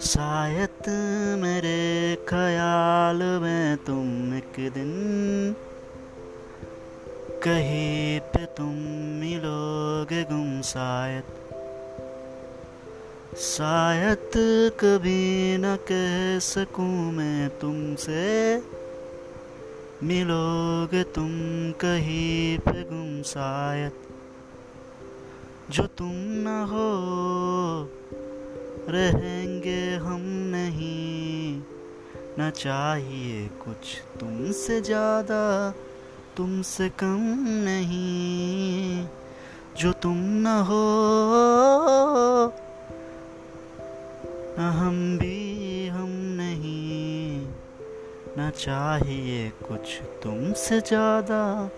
शायद मेरे ख्याल में तुम एक दिन कहीं पे तुम मिलोगे गुम शायद। शायद कभी न कह सकूँ मैं तुमसे, मिलोगे तुम कहीं पे गुम शायद। जो तुम न हो रहेंगे हम नहीं। न चाहिए कुछ तुमसे ज़्यादा, तुमसे कम नहीं। जो तुम न हो, न हम भी हम नहीं। न चाहिए कुछ तुमसे ज़्यादा